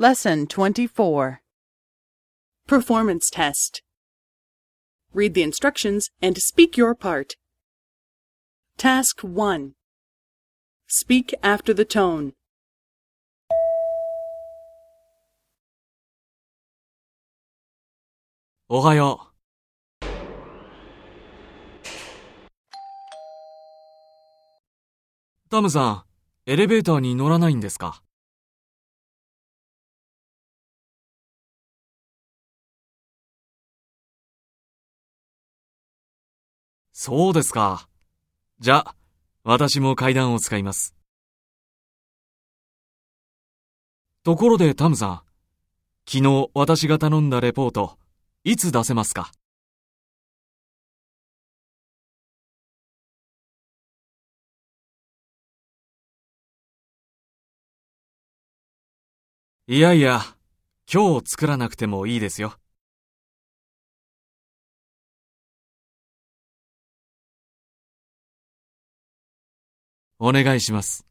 Lesson 24 Performance Test Read the instructions and speak your part. Task 1 Speak after the tone. おはよう。タムさん、エレベーターに乗らないんですか そうですか。じゃあ、私も階段を使います。ところでタムさん、昨日私が頼んだレポート、いつ出せますか？いやいや、今日作らなくてもいいですよ。お願いします。